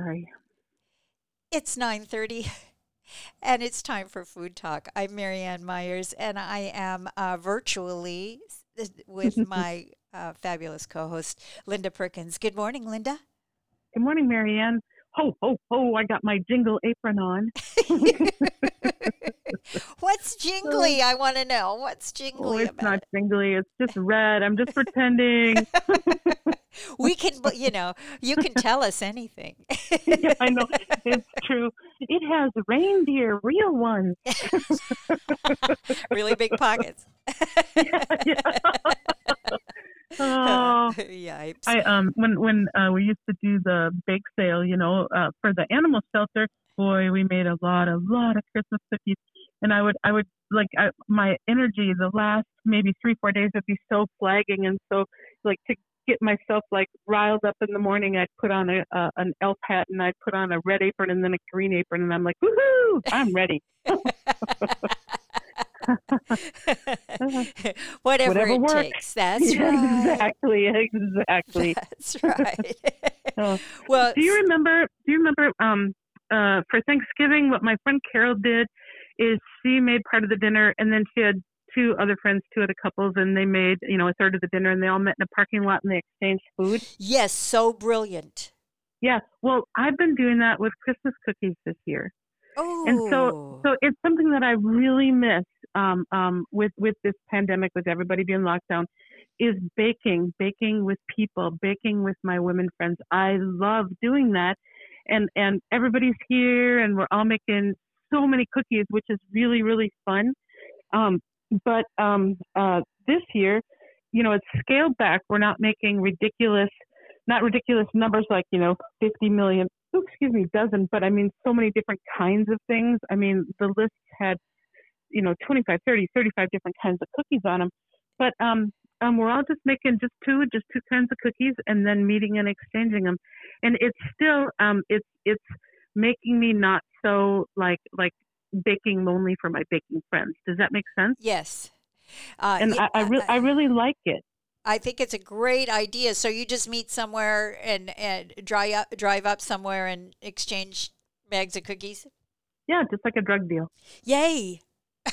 sorry. It's 9:30 and it's time for Food Talk. I'm Merianne Myers and I am uh, virtually with my uh, fabulous co-host Linda Perkins. Good morning, Linda. Good morning, Merianne. Ho, ho, ho, I got my jingle apron on. What's jingly? I want to know. What's jingly oh, it's not jingly. It's just red. I'm just pretending. we can, you know, you can tell us anything. yeah, I know. It's true. It has reindeer, real ones. really big pockets. yeah, yeah. Oh, Yipes. I um when when uh, we used to do the bake sale, you know, uh, for the animal shelter. Boy, we made a lot, a lot of Christmas cookies, and I would, I would like I, my energy. The last maybe three, four days would be so flagging, and so like to get myself like riled up in the morning, I'd put on a uh, an elf hat and I'd put on a red apron and then a green apron, and I'm like, woohoo, I'm ready. Whatever, Whatever it works. takes. That's Yeah, right. Exactly, exactly. That's right. Oh. well, Do you remember? Do you remember? Um, uh, for Thanksgiving, what my friend Carol did is she made part of the dinner, and then she had two other friends, two other couples, and they made you know a third of the dinner, and they all met in a parking lot and they exchanged food. yes, so brilliant. Yeah. Well, I've been doing that with Christmas cookies this year. Oh, and so so it's something that I really miss um, um, with with this pandemic, with everybody being locked down, is baking, baking with people, baking with my women friends. I love doing that, and and everybody's here, and we're all making so many cookies, which is really really fun. Um, but um, uh, this year, you know, it's scaled back. We're not making ridiculous, not ridiculous numbers like you know 50 million excuse me, dozen, but I mean, so many different kinds of things. I mean, the list had, you know, 25, 30, 35 different kinds of cookies on them. But um, um, we're all just making just two, just two kinds of cookies, and then meeting and exchanging them. And it's still, um, it's it's making me not so like like baking lonely for my baking friends. Does that make sense? yes. Uh, And yeah, I I, re- I really like it. I think it's a great idea. So you just meet somewhere and, and drive up, drive up somewhere and exchange bags of cookies. Yeah, just like a drug deal. Yay!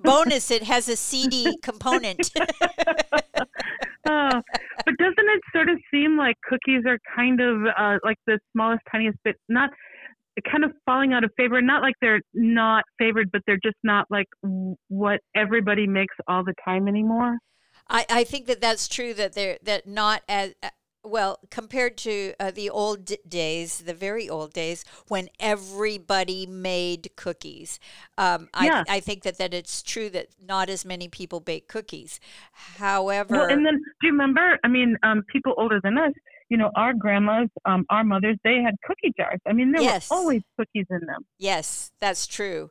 Bonus, it has a CD component. Uh, but doesn't it sort of seem like cookies are kind of uh, like the smallest, tiniest bit, not kind of falling out of favor? Not like they're not favored, but they're just not like what everybody makes all the time anymore. I, I think that that's true. That they're that not as uh, well compared to uh, the old days, the very old days when everybody made cookies. Um, Yeah. I I think that that it's true that not as many people bake cookies. However, Well, and then do you remember? I mean, um, people older than us, you know, our grandmas, um, our mothers, they had cookie jars. I mean, there Yes. were always cookies in them. Yes, that's true.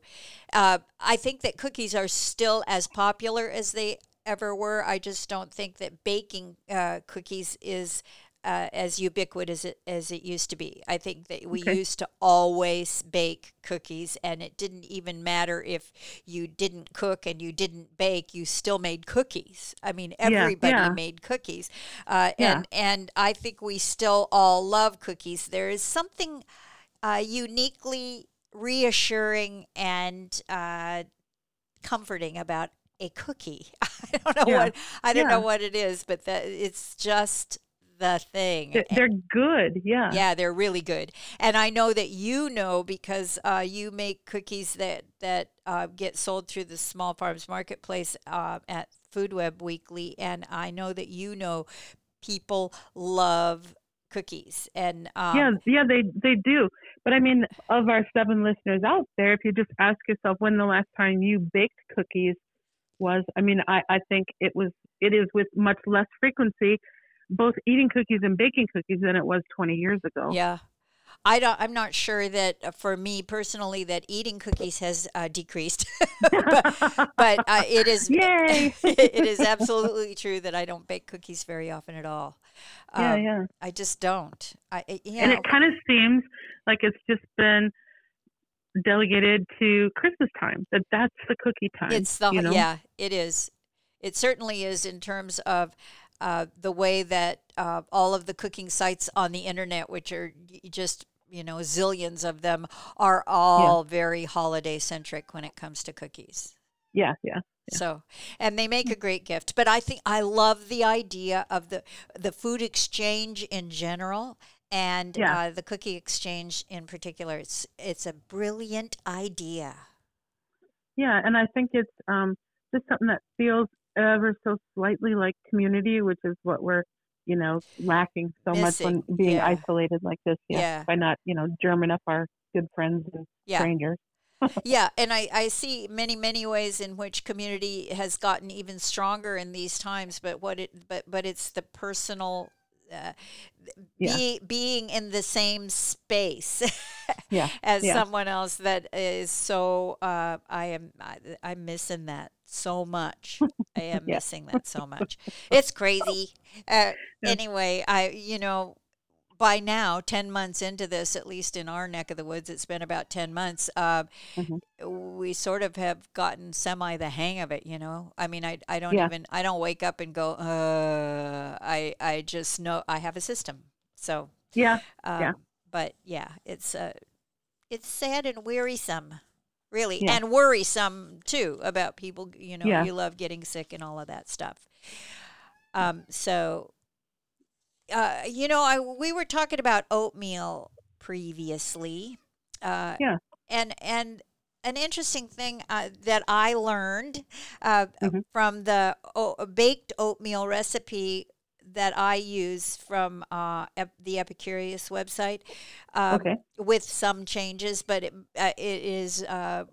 Uh, I think that cookies are still as popular as they ever were. I just don't think that baking uh, cookies is uh, as ubiquitous as it, as it used to be. I think that we Okay. used to always bake cookies, and it didn't even matter if you didn't cook and you didn't bake, you still made cookies. I mean, everybody yeah. made cookies. Uh, Yeah. and, and I think we still all love cookies. There is something uh, uniquely reassuring and uh, comforting about a cookie. I don't know Yeah. what I don't know what it is, but that it's just the thing. They're, good. Yeah. yeah, they're really good, and I know that you know because uh, you make cookies that that uh, get sold through the Small Farms Marketplace uh, at Food Web Weekly, and I know that you know people love cookies, and um, yeah, yeah, they they do. But I mean, of our seven listeners out there, if you just ask yourself when the last time you baked cookies was, I mean, I I think it was it is with much less frequency, both eating cookies and baking cookies than it was 20 years ago. Yeah. I don't, I'm not sure that uh, for me personally that eating cookies has uh, decreased, but, but uh, it is Yay! it is absolutely true that I don't bake cookies very often at all. yeah, Um, yeah. I just don't. I I- you And it kind of seems like it's just been delegated to Christmas time. That that's the cookie time. it's the you know? yeah it is. It certainly is in terms of uh, the way that uh, all of the cooking sites on the internet, which are just you know zillions of them, are all yeah. very holiday centric when it comes to cookies. Yeah, yeah. Yeah. So, and they make a great gift. But I think I love the idea of the the food exchange in general and yeah. uh, the cookie exchange in particular. It's it's a brilliant idea. Yeah, and I think it's um, just something that feels ever so slightly like community, which is what we're you know lacking so Missing. much when being yeah. isolated like this. Yeah, yeah, by not you know germing up our good friends and strangers yeah, and I, I see many many ways in which community has gotten even stronger in these times. But what it but but it's the personal uh, yeah. be, being in the same space yeah. as yeah. someone else that is so uh, I am I, I'm missing that so much. I am missing that so much. It's crazy. Uh, anyway, I you know by now, 10 months into this, at least in our neck of the woods, it's been about 10 months, uh, mm-hmm. we sort of have gotten semi the hang of it, you know? I mean, I, I don't yeah. even, I don't wake up and go, uh, I, I just know I have a system. So, yeah. Um, yeah. But yeah, it's, uh, it's sad and wearisome really yeah. and worrisome too about people you know yeah. you love getting sick and all of that stuff um, so uh, you know, I we were talking about oatmeal previously. Uh, yeah. And and an interesting thing uh, that I learned uh, mm-hmm. from the o- baked oatmeal recipe that I use from uh, ep- the Epicurious website, um, okay. with some changes, but it, uh, it is uh,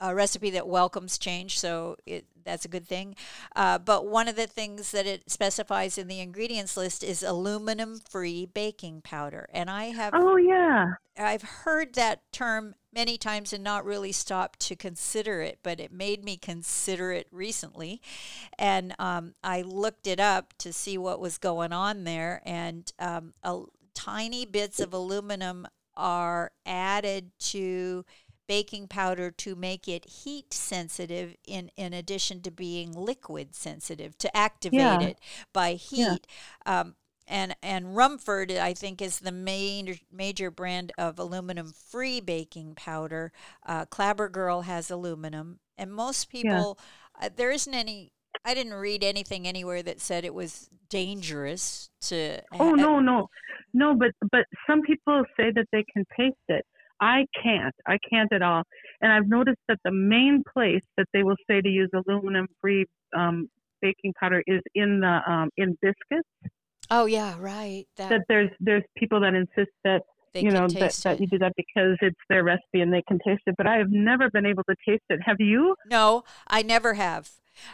a recipe that welcomes change, so it, that's a good thing. Uh, but one of the things that it specifies in the ingredients list is aluminum-free baking powder, and I have oh yeah, I've heard that term many times and not really stopped to consider it, but it made me consider it recently, and um, I looked it up to see what was going on there, and um, a, tiny bits of aluminum are added to baking powder to make it heat sensitive in, in addition to being liquid sensitive to activate yeah. it by heat. Yeah. Um, and and Rumford, I think, is the main major brand of aluminum free baking powder. Uh, Clabber Girl has aluminum, and most people yeah. uh, there isn't any. I didn't read anything anywhere that said it was dangerous to. Oh ha- no, no, no! But but some people say that they can taste it. I can't. I can't at all. And I've noticed that the main place that they will say to use aluminum free um, baking powder is in the um, in biscuits. Oh yeah, right. That, that there's there's people that insist that you know that, that you do that because it's their recipe and they can taste it. But I have never been able to taste it. Have you? No, I never have.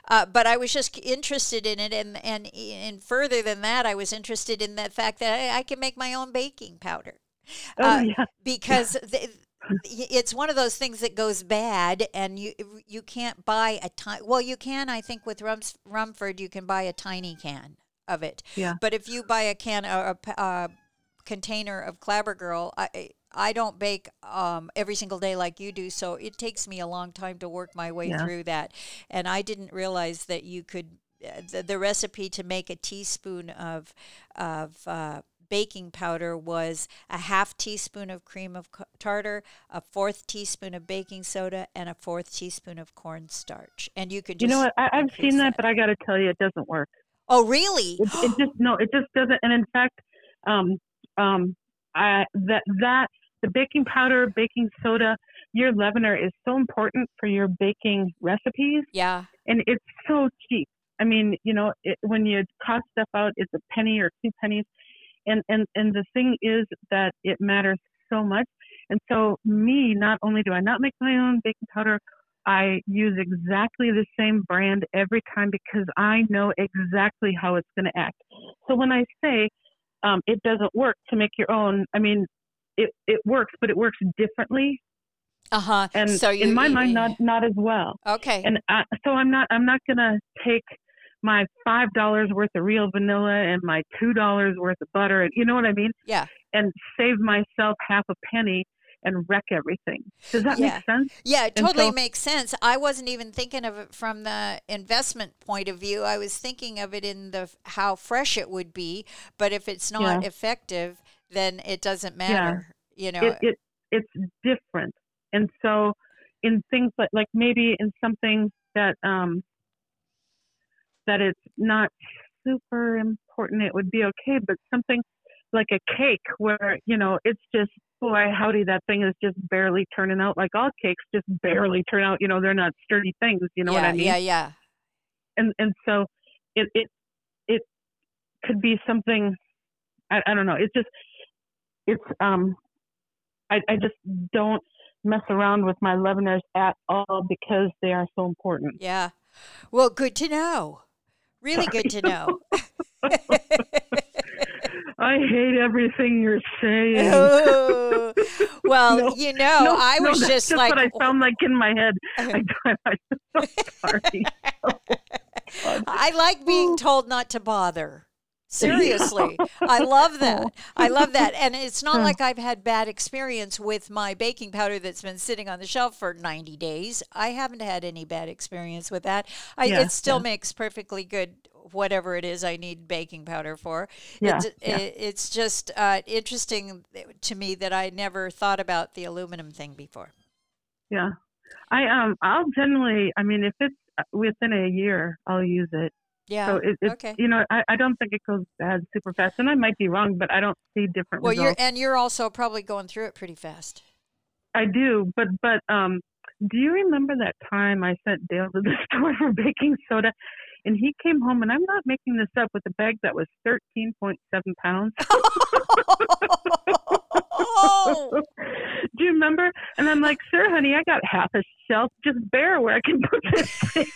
Uh, but I was just interested in it, and, and and further than that, I was interested in the fact that I, I can make my own baking powder. Oh, uh, yeah. Because yeah. It's one of those things that goes bad and you you can't buy a tiny well you can i think with Rums, rumford you can buy a tiny can of it yeah but if you buy a can or a, a container of clabber girl i i don't bake um, every single day like you do so it takes me a long time to work my way yeah. through that and i didn't realize that you could uh, the, the recipe to make a teaspoon of of uh, baking powder was a half teaspoon of cream of tartar, a fourth teaspoon of baking soda, and a fourth teaspoon of cornstarch. And you could just you know what I, have seen that, that, but I got to tell you, it doesn't work. Oh, really? It, it, just no, it just doesn't. And in fact, um, um, I that that the baking powder, baking soda, your leavener is so important for your baking recipes. Yeah. And it's so cheap. I mean, you know, it, when you cost stuff out, it's a penny or two pennies and and and the thing is that it matters so much and so me not only do i not make my own baking powder i use exactly the same brand every time because i know exactly how it's going to act. So when i say um, it doesn't work to make your own i mean it, it works but it works differently. Uh-huh. And so you, in my you, mind not not as well. Okay. And I, so i'm not i'm not going to take my five dollars worth of real vanilla and my two dollars worth of butter and you know what I mean? Yeah. And save myself half a penny and wreck everything. Does that Yeah. make sense? Yeah, it totally so- makes sense. I wasn't even thinking of it from the investment point of view. I was thinking of it in the how fresh it would be, but if it's not Yeah. effective, then it doesn't matter. Yeah. You know, It, it it's different, and so in things like like maybe in something that um that it's not super important, it would be okay. But something like a cake where you know it's just boy howdy that thing is just barely turning out like all cakes just barely turn out you know they're not sturdy things you know yeah, what i mean yeah, yeah. and and so it it it could be something I, I don't know it's just it's um I I just don't mess around with my leaveners at all because they are so important. Yeah. Well, good to know. Really good to know. I hate everything you're saying. Well, No, you know, no, I was that's just just like, what I sound like in my head. I, I'm so sorry. I like being oh. told not to bother. Seriously. I love that. Oh. I love that. And it's not like I've had bad experience with my baking powder that's been sitting on the shelf for 90 days. I haven't had any bad experience with that. I, Yeah, it still yeah. makes perfectly good whatever it is I need baking powder for. Yeah, It, yeah. it- it's just uh, interesting to me that I never thought about the aluminum thing before. Yeah, I um I'll generally I mean if it's uh, within a year I'll use it. Yeah. So it, it's okay. you know I, I don't think it goes bad super fast, and I might be wrong, but I don't see different well, you're and you're also probably going through it pretty fast. I do, but but um, do you remember that time I sent Dale to the store for baking soda, and he came home, and I'm not making this up, with a bag that was 13.7 pounds. do you remember? And I'm like, sure, honey, I got half a shelf, just bare where I can put this thing.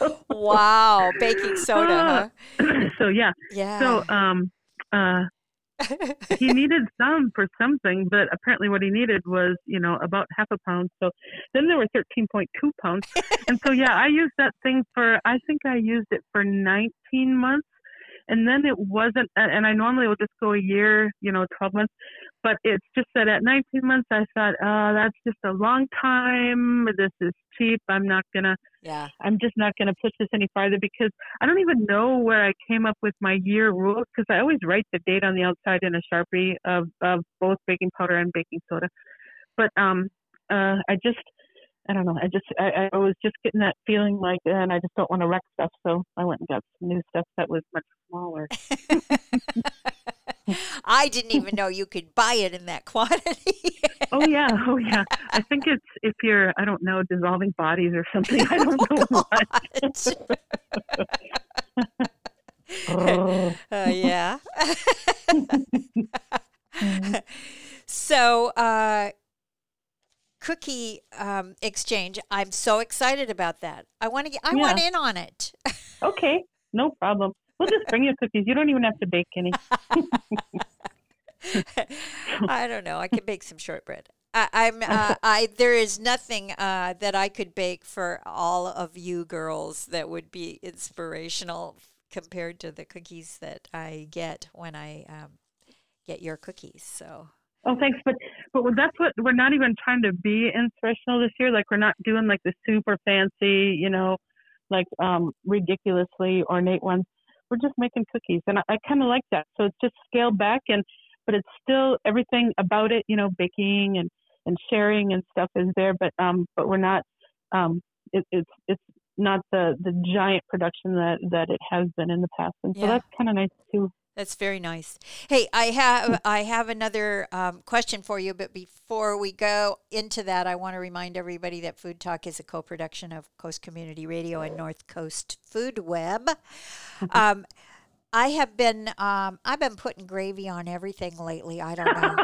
wow, baking soda, huh? so yeah, Yeah. so um, uh, he needed some for something, but apparently what he needed was, you know, about half a pound. So then there were 13.2 pounds. and so, yeah, I used that thing for, I think I used it for 19 months. And then it wasn't, and I normally will just go a year, you know, 12 months. But it's just that at 19 months, I thought, oh, that's just a long time. This is cheap. I'm not going to, yeah. I'm just not going to push this any farther because I don't even know where I came up with my year rule because I always write the date on the outside in a sharpie of of both baking powder and baking soda. But um, uh, I just I don't know. I just I, I was just getting that feeling like, and I just don't want to wreck stuff, so I went and got some new stuff that was much smaller. I didn't even know you could buy it in that quantity. Oh yeah, oh yeah. I think it's if you're I don't know dissolving bodies or something. I don't know what. uh, yeah. so, uh, cookie um, exchange. I'm so excited about that. I want to get. I want in on it. Okay, no problem. We'll just bring you cookies. You don't even have to bake any. I don't know. I can bake some shortbread. I, I'm. Uh, I there is nothing uh, that I could bake for all of you girls that would be inspirational compared to the cookies that I get when I um, get your cookies. So Oh, thanks. But but that's what we're not even trying to be inspirational this year. Like we're not doing like the super fancy, you know, like um ridiculously ornate ones. We're just making cookies, and I, I kind of like that. So it's just scaled back, and but it's still everything about it, you know, baking and and sharing and stuff is there. But um, but we're not um, it, it's it's not the the giant production that that it has been in the past, and so Yeah. that's kind of nice too. That's very nice. Hey, I have I have another um, question for you, but before we go into that, I want to remind everybody that Food Talk is a co-production of Coast Community Radio and North Coast Food Web. Um, I have been um, I've been putting gravy on everything lately. I don't know.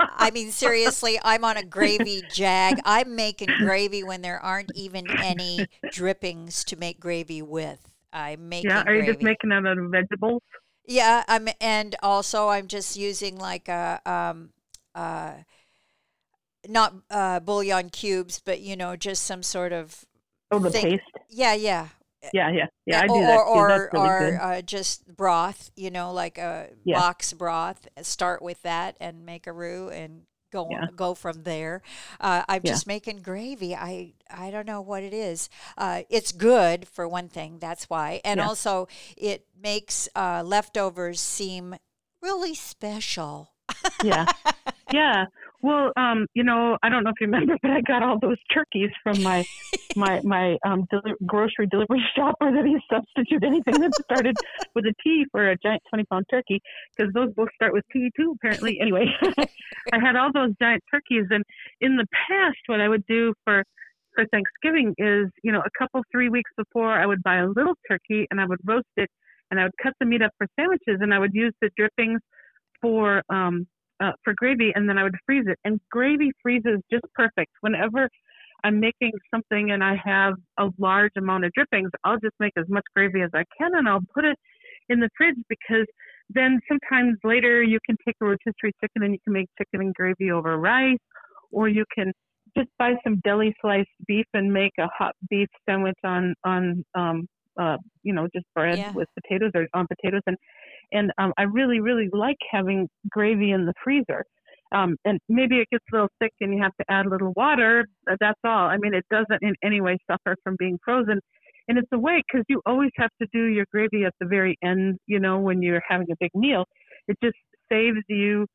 I mean, seriously, I'm on a gravy jag. I'm making gravy when there aren't even any drippings to make gravy with. I'm making Yeah, are you gravy. just making it out of vegetables? Yeah, I'm, and also I'm just using like a um, uh, not uh, bouillon cubes, but you know, just some sort of Oh, the Think- paste. yeah, yeah, Yeah, yeah, yeah. I do or that too. or That's really or good. uh, just broth, you know, like a Yeah. box broth. Start with that and make a roux and go Yeah. go from there. Uh, I'm Yeah. just making gravy. I I don't know what it is. Uh, it's good for one thing. That's why, and Yeah. also it makes uh, leftovers seem really special. yeah, yeah. Well, um, you know, I don't know if you remember, but I got all those turkeys from my my my um deli- grocery delivery shopper that he substitute anything that started with a T for a giant twenty pound turkey because those both start with T too. Apparently, anyway, I had all those giant turkeys, and in the past, what I would do for for Thanksgiving is, you know, a couple three weeks before, I would buy a little turkey and I would roast it, and I would cut the meat up for sandwiches, and I would use the drippings for um uh, for gravy, and then I would freeze it. And gravy freezes just perfect. Whenever I'm making something and I have a large amount of drippings, I'll just make as much gravy as I can, and I'll put it in the fridge because then sometimes later you can take a rotisserie chicken and you can make chicken and gravy over rice, or you can just buy some deli sliced beef and make a hot beef sandwich on on um uh you know just bread Yeah. with potatoes or on potatoes and and um I really really like having gravy in the freezer. Um and maybe it gets a little thick and you have to add a little water but that's all. I mean it doesn't in any way suffer from being frozen. And it's a way because you always have to do your gravy at the very end you know when you're having a big meal. It just saves you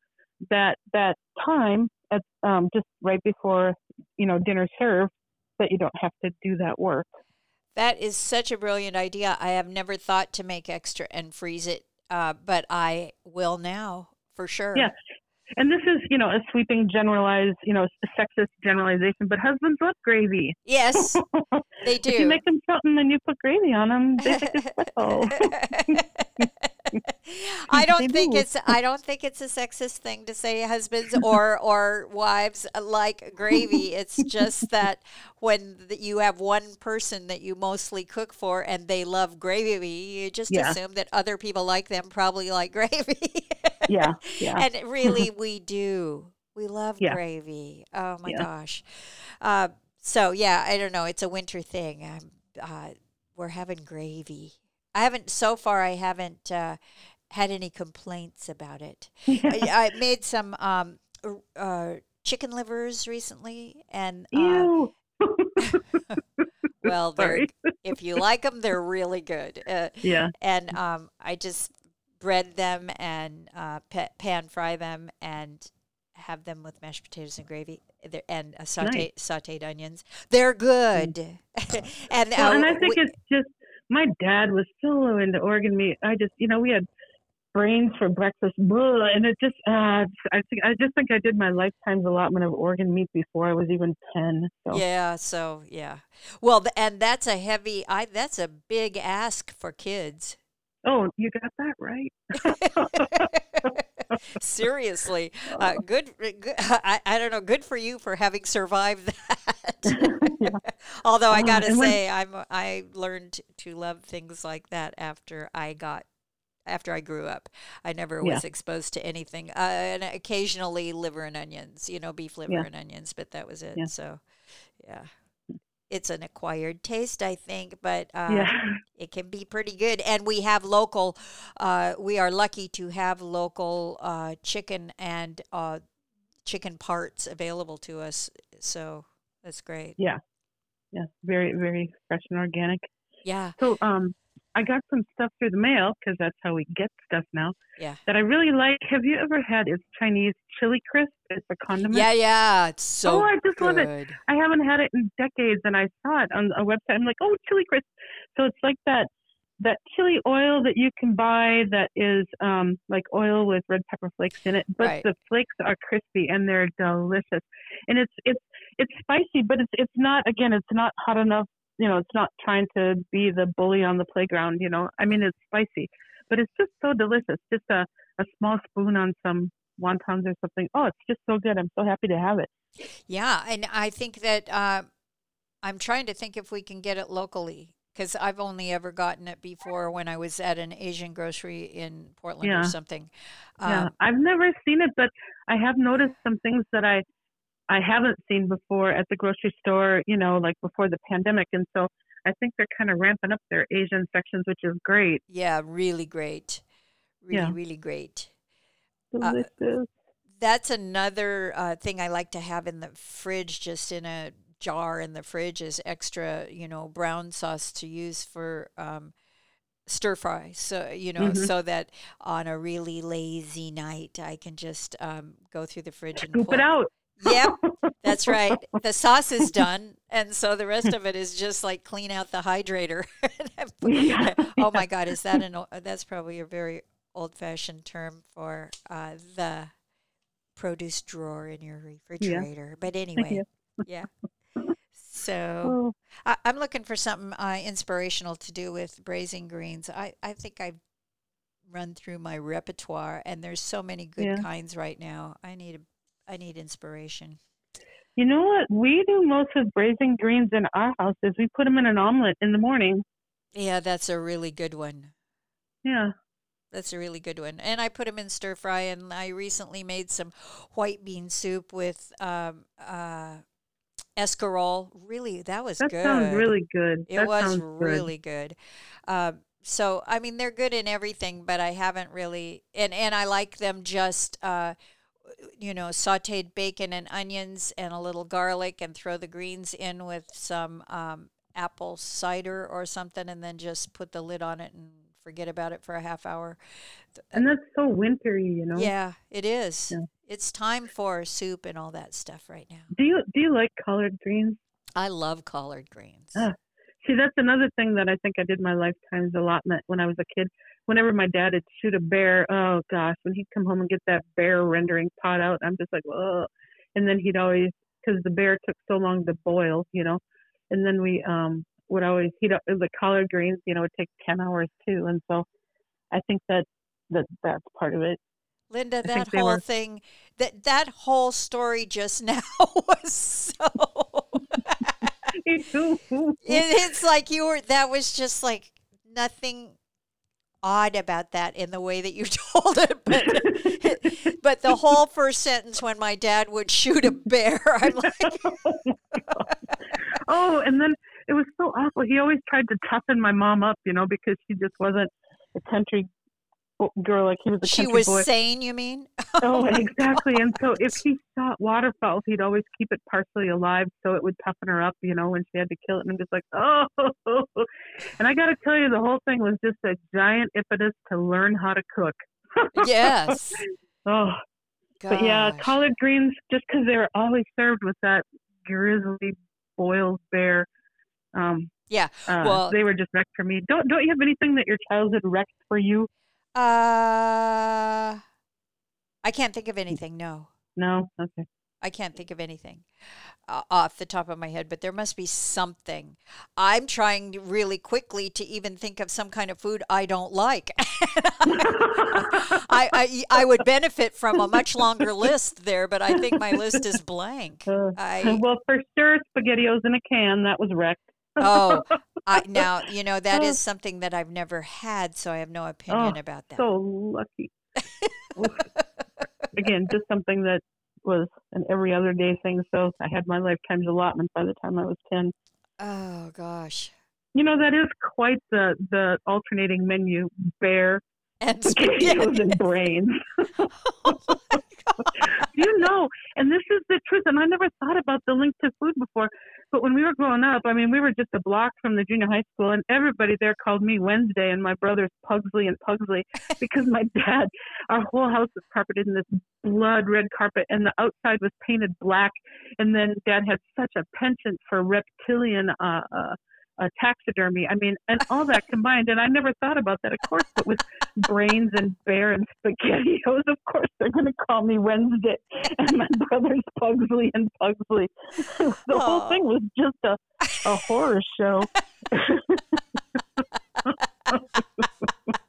that that time at um just right before you know dinner served that you don't have to do that work. That is such a brilliant idea. I have never thought to make extra and freeze it, uh, but I will now for sure. Yeah. And this is you know a sweeping generalized you know sexist generalization but husbands love gravy Yes, they do. if you make them something and you put gravy on them they think it's special I don't think do. it's I don't think it's a sexist thing to say husbands or or wives like gravy. It's just that when you have one person that you mostly cook for and they love gravy, you just Yeah. assume that other people like them probably like gravy. yeah yeah and really we do. We love Yeah. gravy. Oh my Yeah. gosh. Uh, so yeah, I don't know. It's a winter thing. I'm, uh, we're having gravy. I haven't so far. I haven't uh, had any complaints about it. I, I made some um, uh, chicken livers recently, and uh, Ew. well, if you like them, they're really good. Uh, yeah and um, I just bread them and uh, pa- pan fry them and have them with mashed potatoes and gravy and uh, saute, sauteed onions. They're good. and Well, uh, and I think we- it's just my dad was so into organ meat. I just, you know, we had brains for breakfast, blah, and it just, uh, I think, I just think I did my lifetime's allotment of organ meat before I was even ten. So yeah. So yeah. Well, and that's a heavy. I that's a big ask for kids. Oh, you got that right. Seriously, uh, good, good. I, I don't know. Good for you for having survived that. Yeah. Although I Uh, gotta when- say, I'm I learned to love things like that after I got after I grew up. I never Yeah. was exposed to anything, uh, and occasionally liver and onions. You know, beef liver Yeah. and onions, but that was it. Yeah. So, yeah. It's an acquired taste, I think, but uh, yeah, it can be pretty good. And we have local, uh, we are lucky to have local uh, chicken and uh, chicken parts available to us. So that's great. yeah, yeah. Very, very fresh and organic. Yeah. So, um, I got some stuff through the mail because that's how we get stuff now. Yeah. That I really like. Have you ever had? It's Chinese chili crisp. It's a condiment. Yeah, yeah. It's so Oh, I just good. love it. I haven't had it in decades, and I saw it on a website. I'm like, oh, chili crisp. So it's like that that chili oil that you can buy that is um like oil with red pepper flakes in it, but Right. the flakes are crispy and they're delicious. And it's it's it's spicy, but it's it's not again, it's not hot enough. You know, it's not trying to be the bully on the playground. You know, I mean, it's spicy, but it's just so delicious. Just a a small spoon on some wontons or something. Oh, it's just so good. I'm so happy to have it. Yeah, and I think that uh, I'm trying to think if we can get it locally because I've only ever gotten it before when I was at an Asian grocery in Portland Yeah. or something. Yeah, Um, I've never seen it, but I have noticed some things that I I haven't seen before at the grocery store. You know, like before the pandemic, and so I think they're kind of ramping up their Asian sections, which is great. Yeah, really great. Really, Yeah. really great. Delicious. That's another uh, thing I like to have in the fridge, just in a jar in the fridge, is extra, you know, brown sauce to use for um, stir fry. So you know, Mhm. so that on a really lazy night, I can just um, go through the fridge and Scoop pull. it out. Yep, that's right. The sauce is done, and so the rest of it is just like clean out the hydrator. Oh my God, is that an? That's probably a very old-fashioned term for uh, the produce drawer in your refrigerator. But anyway, yeah. So I, I'm looking for something uh, inspirational to do with braising greens. I, I think I've run through my repertoire, and there's so many good Yeah. kinds right now. I need a, I need inspiration. you know what? We do most of braising greens in our house is we put them in an omelet in the morning. Yeah, that's a really good one. Yeah. That's a really good one. And I put them in stir fry, and I recently made some white bean soup with um, uh, escarole. Really, that was That good. sounds really good. It that was sounds good. really good. Um, so I mean, they're good in everything, but I haven't really, and and I like them just. Uh, you know, sauteed bacon and onions and a little garlic, and throw the greens in with some um, apple cider or something, and then just put the lid on it and forget about it for a half hour. And that's so wintry, you know. Yeah, it is. Yeah. It's time for soup and all that stuff right now. Do you do you like collard greens? I love collard greens. Ah. See, that's another thing that I think I did my lifetime's allotment when I was a kid. Whenever my dad would shoot a bear, oh gosh, when he'd come home and get that bear rendering pot out, I'm just like, oh. And then he'd always, because the bear took so long to boil, you know. And then we um would always he'd the collard greens, you know, would take ten hours too. And so, I think that that that's part of it. Linda, think that whole were- thing, that that whole story just now was so. it, it's like you were. That was just like nothing odd about that in the way that you told it, but but the whole first sentence when my dad would shoot a bear, I'm like, oh, and then it was so awful. He always tried to toughen my mom up, you know, because she just wasn't a country girl like he was a country. she was boy. sane. You mean? Oh, oh exactly. And so if he shot waterfowls, he'd always keep it partially alive so it would toughen her up, you know, when she had to kill it. And I'm just like, oh. And I got to tell you, the whole thing was just a giant impetus to learn how to cook. yes. Oh, but yeah, collard greens, just because they were always served with that grizzly boiled bear. Um, Yeah, uh, well- they were just wrecked for me. Don't don't you have anything that your childhood wrecked for you? Uh, I can't think of anything. No, No, okay. I can't think of anything uh, off the top of my head. But there must be something. I'm trying really quickly to even think of some kind of food I don't like. I, I I would benefit from a much longer list there, but I think my list is blank. Uh, I well, for sure, SpaghettiOs in a can that was wrecked. Oh, I now you know that oh. is something that I've never had, so I have no oh, opinion about that. so lucky. Again, just something that was an every other day thing. So I had my lifetime's allotment by the time I was ten. Oh gosh. You know that is quite the the alternating menu: bear, And potatoes, and brains. Oh my God. you know, and this is the truth. And I never thought about the link to food before. But when we were growing up, I mean, we were just a block from the junior high school, and everybody there called me Wednesday and my brothers Pugsley and Pugsley because my dad, our whole house was carpeted in this blood red carpet, and the outside was painted black. And then dad had such a penchant for reptilian uh, uh, uh, taxidermy. I mean, and all that combined. And I never thought about that, of course, but with brains and bear and spaghettios, of course, they're going to call me Wednesday. And my brothers Pugsley and Pugsley. the whole thing was just a, a horror show.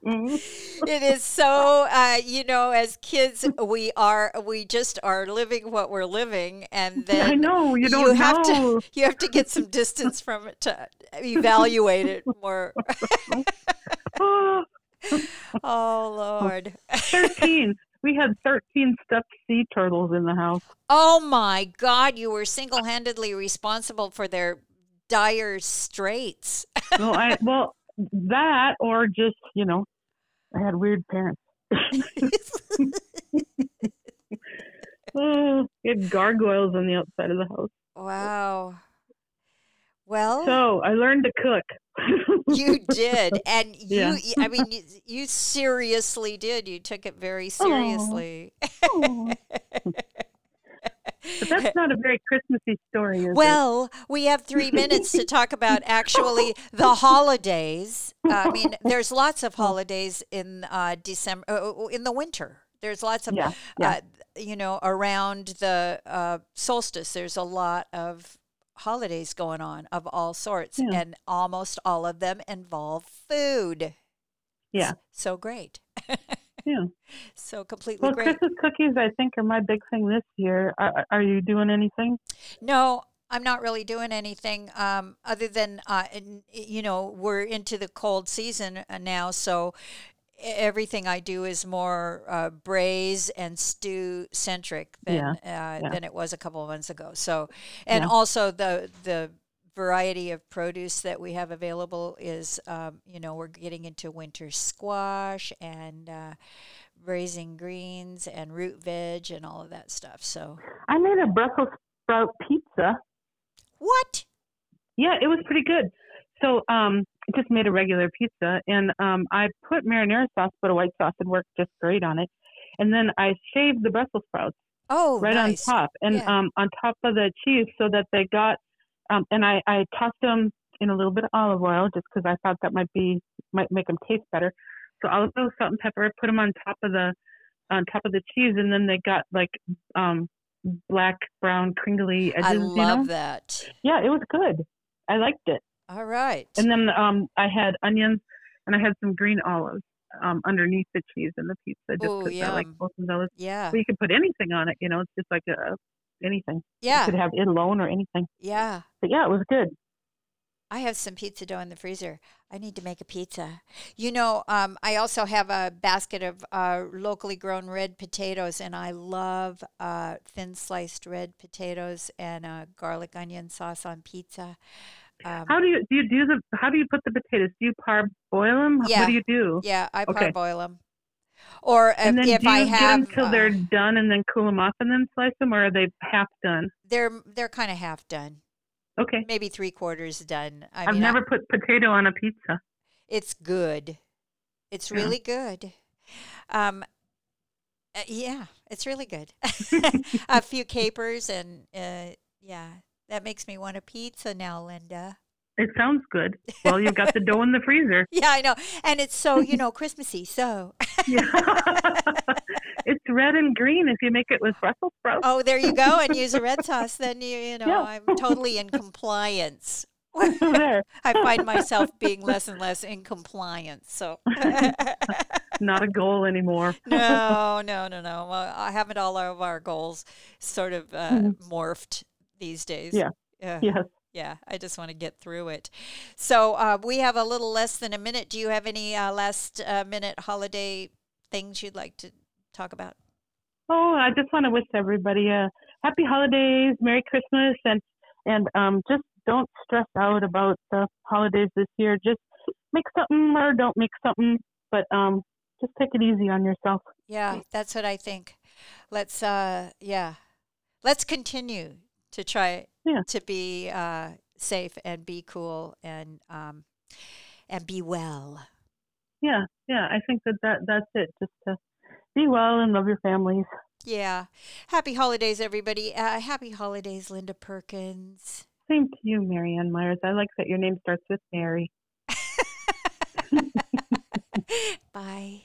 It is so uh, you know as kids we are we just are living what we're living and then I know you don't have know. to you have to get some distance from it to evaluate it more Oh, lord Thirteen. We had thirteen stuffed sea turtles in the house. oh my god you were single-handedly responsible for their dire straits. well, I well that or just you know, I had weird parents. oh, we had gargoyles on the outside of the house. Wow. Well, so I learned to cook. you did, and you. Yeah. I mean, you, you, seriously did. You took it very seriously. But that's not a very Christmassy story, well, it? we have three minutes to talk about actually the holidays. Uh, I mean, there's lots of holidays in uh, December, uh, in the winter. There's lots of, yeah, yeah. Uh, you know, around the uh, solstice. There's a lot of holidays going on of all sorts, yeah. and almost all of them involve food. Yeah. So great. yeah. So completely well, great. Christmas cookies, I think, are my big thing this year. Are, are you doing anything? No, I'm not really doing anything um, other than, uh, you know, we're into the cold season uh, now. So everything I do is more uh, braise and stew centric than yeah. Uh, yeah. than it was a couple of months ago. So, and yeah. also the the variety of produce that we have available is, um, you know, we're getting into winter squash and uh, braising greens and root veg and all of that stuff. So, I made a Brussels sprout pizza. What? Yeah, it was pretty good. So, um, just made a regular pizza and um, I put marinara sauce, but a white sauce would work just great on it. And then I shaved the Brussels sprouts. Oh, right nice. on top and yeah. um, on top of the cheese, so that they got. Um, and I, I tossed them in a little bit of olive oil just because I thought that might be might make them taste better. So olive oil, salt, and pepper. I put them on top of the on top of the cheese, and then they got like um, black, brown, cringly edges. I love you know? that. Yeah, it was good. I liked it. All right. And then um, I had onions and I had some green olives um, underneath the cheese and the pizza just because I like both of those. Yeah. So you can put anything on it, you know, it's just like a anything. Yeah. You could have it alone or anything. Yeah. But yeah, it was good. I have some pizza dough in the freezer. I need to make a pizza. You know, um, I also have a basket of uh, locally grown red potatoes, and I love uh, thin sliced red potatoes and a garlic onion sauce on pizza. Um, how do you do you do the how do you put the potatoes? Do you parboil them? Yeah. What do you do? Yeah, I okay. parboil them. Or if, and then if do you I get have them till uh, they're done and then cool them off and then slice them, or are they half done? They're they're kind of half done. Okay. Maybe three quarters done. I have never I, put potato on a pizza. It's good. It's yeah. really good. Um, uh, yeah, it's really good. a few capers and uh, yeah, that makes me want a pizza now, Linda. It sounds good. Well, you've got the dough in the freezer. Yeah, I know. And it's so, you know, Christmassy. So. yeah. it's red and green if you make it with Brussels sprouts. Oh, there you go. And use a red sauce. Then, you, you know, yeah. I'm totally in compliance. I find myself being less and less in compliance. So. Not a goal anymore. no, no, no, no. Well, I haven't all of our goals sort of uh, mm-hmm. morphed these days. Yeah. Yeah. Yes. Yeah, I just want to get through it. So uh, we have a little less than a minute. Do you have any uh, last uh, minute holiday things you'd like to talk about? Oh, I just want to wish everybody a happy holidays, Merry Christmas, and and um, just don't stress out about the holidays this year. Just make something or don't make something, but um, just take it easy on yourself. Yeah, that's what I think. Let's uh, yeah, let's continue to try yeah. to be uh, safe and be cool and um, and be well. Yeah, yeah. I think that, that that's it. Just to be well and love your families. Yeah. Happy holidays, everybody. Uh, happy holidays, Linda Perkins. Same to you, Merianne Myers. I like that your name starts with Mary. Bye.